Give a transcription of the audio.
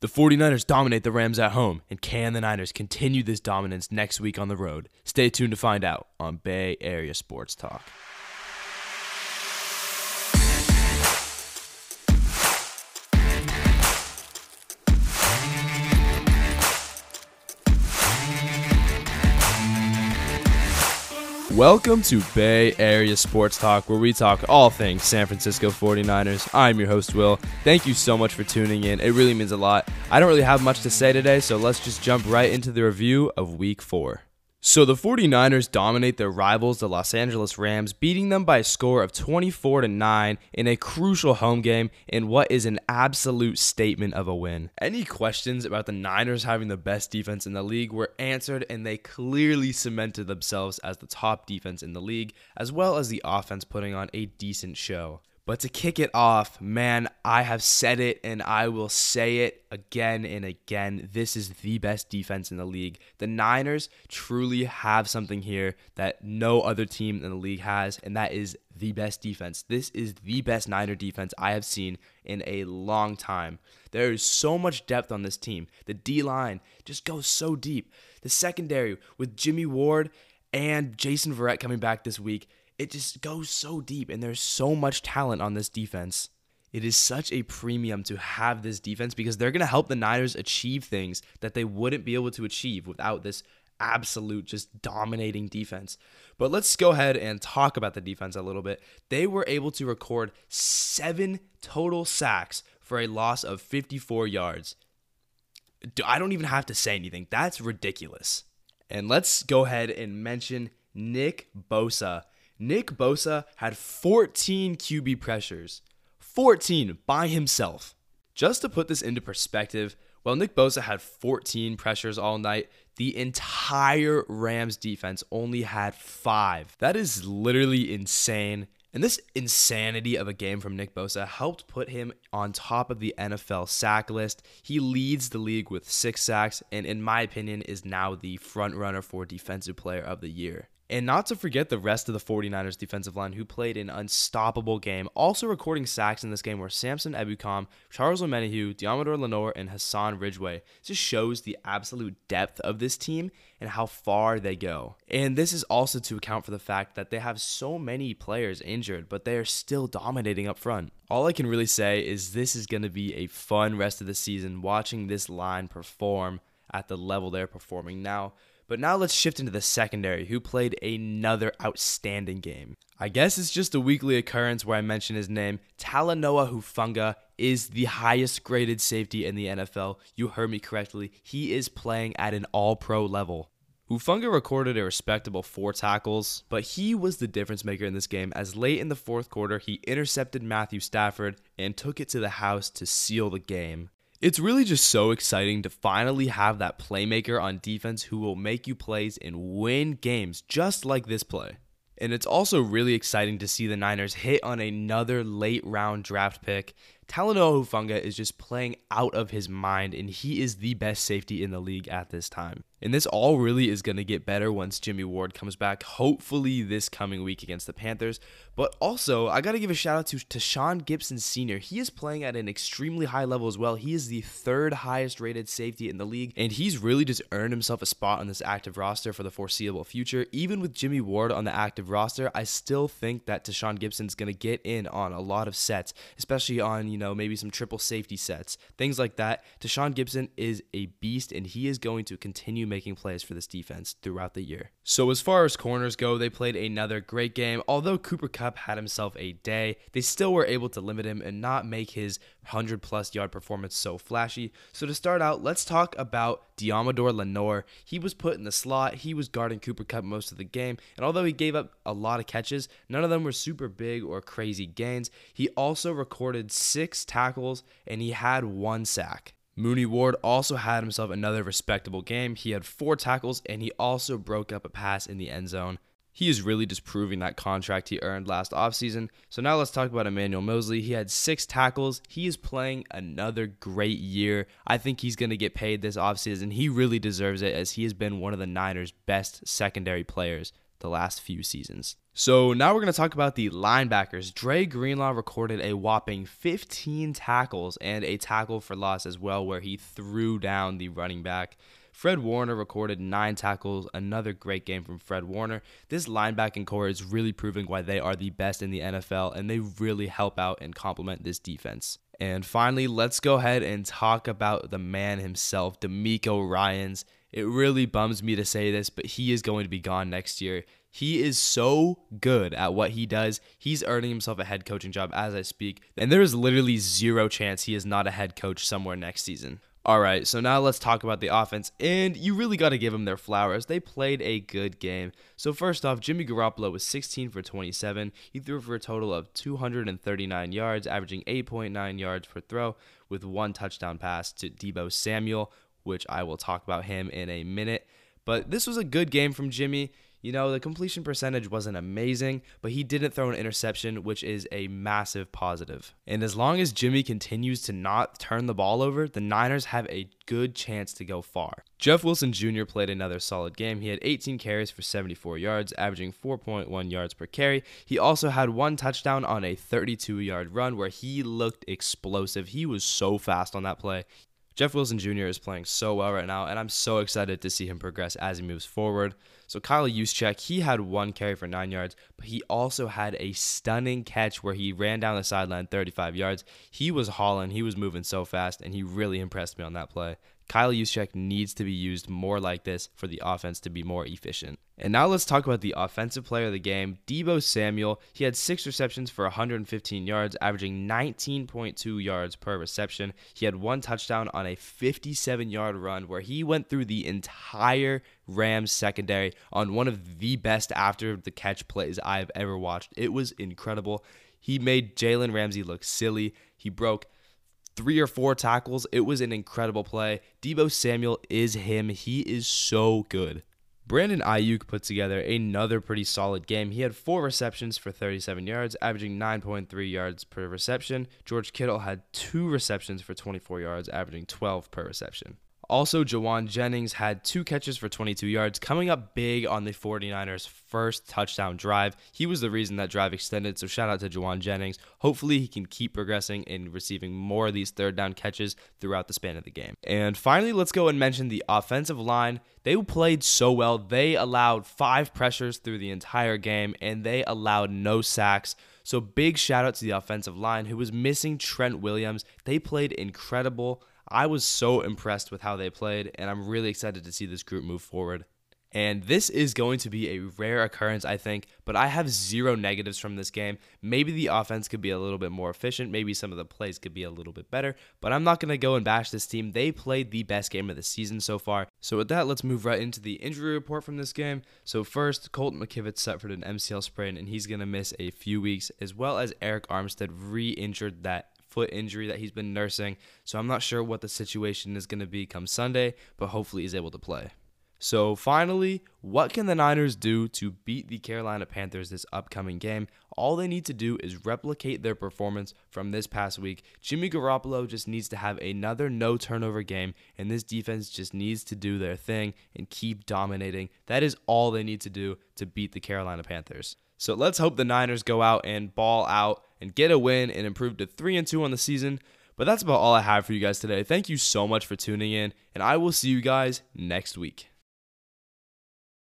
The 49ers dominate the Rams at home, and can the Niners continue this dominance next week on the road? Stay tuned to find out on Bay Area Sports Talk. Welcome to Bay Area Sports Talk, where we talk all things San Francisco 49ers. I'm your host, Will. Thank you so much for tuning in. It really means a lot. I don't really have much to say today, so let's just jump right into the review of week four. So the 49ers dominate their rivals, the Los Angeles Rams, beating them by a score of 24 to 9 in a crucial home game in what is an absolute statement of a win. Any questions about the Niners having the best defense in the league were answered and they clearly cemented themselves as the top defense in the league, as well as the offense putting on a decent show. But to kick it off, man, I have said it and I will say it again and again. This is the best defense in the league. The Niners truly have something here that no other team in the league has, and that is the best defense. This is the best Niner defense I have seen in a long time. There is so much depth on this team. The D line just goes so deep. The secondary with Jimmy Ward and Jason Verrett coming back this week it just goes so deep, and there's so much talent on this defense. It is such a premium to have this defense because they're going to help the Niners achieve things that they wouldn't be able to achieve without this absolute just dominating defense. But let's go ahead and talk about the defense a little bit. They were able to record seven total sacks for a loss of 54 yards. I don't even have to say anything. That's ridiculous. And let's go ahead and mention Nick Bosa. Nick Bosa had 14 QB pressures. 14 by himself. Just to put this into perspective, while Nick Bosa had 14 pressures all night, the entire Rams defense only had five. That is literally insane. And this insanity of a game from Nick Bosa helped put him on top of the NFL sack list. He leads the league with six sacks, and in my opinion, is now the front runner for Defensive Player of the Year. And not to forget the rest of the 49ers defensive line who played an unstoppable game. Also recording sacks in this game were Samson Ebukam, Charles Omenihu, Deommodore Lenoir, and Hassan Ridgeway. Just shows the absolute depth of this team and how far they go. And this is also to account for the fact that they have so many players injured, but they are still dominating up front. All I can really say is this is going to be a fun rest of the season watching this line perform at the level they're performing now. But now let's shift into the secondary, who played another outstanding game. I guess it's just a weekly occurrence where I mention his name. Talanoa Hufanga is the highest graded safety in the NFL. You heard me correctly. He is playing at an all pro level. Hufanga recorded a respectable four tackles, but he was the difference maker in this game as late in the fourth quarter he intercepted Matthew Stafford and took it to the house to seal the game. It's really just so exciting to finally have that playmaker on defense who will make you plays and win games just like this play. And it's also really exciting to see the Niners hit on another late round draft pick Talanoa Hufanga is just playing out of his mind, and he is the best safety in the league at this time. And this all really is going to get better once Jimmy Ward comes back, hopefully this coming week against the Panthers. But also, I got to give a shout out to, to Sean Gipson Sr. He is playing at an extremely high level as well. He is the third highest rated safety in the league, and he's really just earned himself a spot on this active roster for the foreseeable future. Even with Jimmy Ward on the active roster, I still think that Tashaun Gipson's going to get in on a lot of sets, especially on, you know, maybe some triple safety sets, things like that. Tashaun Gipson is a beast, and he is going to continue making plays for this defense throughout the year. So, as far as corners go, they played another great game. Although Cooper Kupp had himself a day, they still were able to limit him and not make his 100 plus yard performance so flashy. So, to start out, let's talk about Deommodore Lenoir. He was put in the slot, he was guarding Cooper Kupp most of the game, and although he gave up a lot of catches, none of them were super big or crazy gains. He also recorded six tackles and he had one sack. Mooney Ward also had himself another respectable game. He had four tackles and he also broke up a pass in the end zone. He is really just proving that contract he earned last offseason. So now let's talk about Emmanuel Moseley. He had six tackles. He is playing another great year. I think he's going to get paid this offseason. He really deserves it as he has been one of the Niners' best secondary players the last few seasons. So now we're going to talk about the linebackers. Dre Greenlaw recorded a whopping 15 tackles and a tackle for loss as well, where he threw down the running back. Fred Warner recorded nine tackles, another great game from Fred Warner. This linebacking corps is really proving why they are the best in the NFL, and they really help out and complement this defense. And finally, let's go ahead and talk about the man himself, DeMeco Ryans. It really bums me to say this, but he is going to be gone next year. He is so good at what he does. He's earning himself a head coaching job as I speak, and there is literally zero chance he is not a head coach somewhere next season. All right, so now let's talk about the offense, and you really got to give them their flowers. They played a good game. So first off, Jimmy Garoppolo was 16 for 27. He threw for a total of 239 yards, averaging 8.9 yards per throw, with one touchdown pass to Deebo Samuel, which I will talk about him in a minute. But this was a good game from Jimmy. You know, the completion percentage wasn't amazing, but he didn't throw an interception, which is a massive positive. And as long as Jimmy continues to not turn the ball over, the Niners have a good chance to go far. Jeff Wilson Jr. played another solid game. He had 18 carries for 74 yards, averaging 4.1 yards per carry. He also had one touchdown on a 32 yard run where he looked explosive. He was so fast on that play. Jeff Wilson Jr. is playing so well right now, and I'm so excited to see him progress as he moves forward. So Kyle Juszczyk, he had one carry for nine yards, but he also had a stunning catch where he ran down the sideline 35 yards. He was hauling, he was moving so fast, and he really impressed me on that play. Kyle Juszczyk needs to be used more like this for the offense to be more efficient. And now let's talk about the offensive player of the game, Deebo Samuel. He had six receptions for 115 yards, averaging 19.2 yards per reception. He had one touchdown on a 57 yard run where he went through the entire Rams secondary on one of the best after the catch plays I've ever watched. It was incredible. He made Jalen Ramsey look silly. He broke three or four tackles. It was an incredible play. Deebo Samuel is him. He is so good. Brandon Aiyuk put together another pretty solid game. He had four receptions for 37 yards, averaging 9.3 yards per reception. George Kittle had two receptions for 24 yards, averaging 12 per reception. Also, Jauan Jennings had two catches for 22 yards, coming up big on the 49ers' first touchdown drive. He was the reason that drive extended, so shout out to Jauan Jennings. Hopefully, he can keep progressing and receiving more of these third down catches throughout the span of the game. And finally, let's go and mention the offensive line. They played so well. They allowed five pressures through the entire game, and they allowed no sacks. So, big shout out to the offensive line who was missing Trent Williams. They played incredible. I was so impressed with how they played, and I'm really excited to see this group move forward. And this is going to be a rare occurrence, I think, but I have zero negatives from this game. Maybe the offense could be a little bit more efficient. Maybe some of the plays could be a little bit better, but I'm not going to go and bash this team. They played the best game of the season so far. So, with that, let's move right into the injury report from this game. So, first, Colton McKivitz suffered an MCL sprain, and he's going to miss a few weeks, as well as Arik Armstead re injured that foot injury that he's been nursing. So I'm not sure what the situation is going to be come Sunday, but hopefully he's able to play. So finally, what can the Niners do to beat the Carolina Panthers this upcoming game? All they need to do is replicate their performance from this past week. Jimmy Garoppolo just needs to have another no turnover game, and this defense just needs to do their thing and keep dominating. That is all they need to do to beat the Carolina Panthers. So let's hope the Niners go out and ball out and get a win and improve to 3 and 2 on the season. But that's about all I have for you guys today. Thank you so much for tuning in, and I will see you guys next week.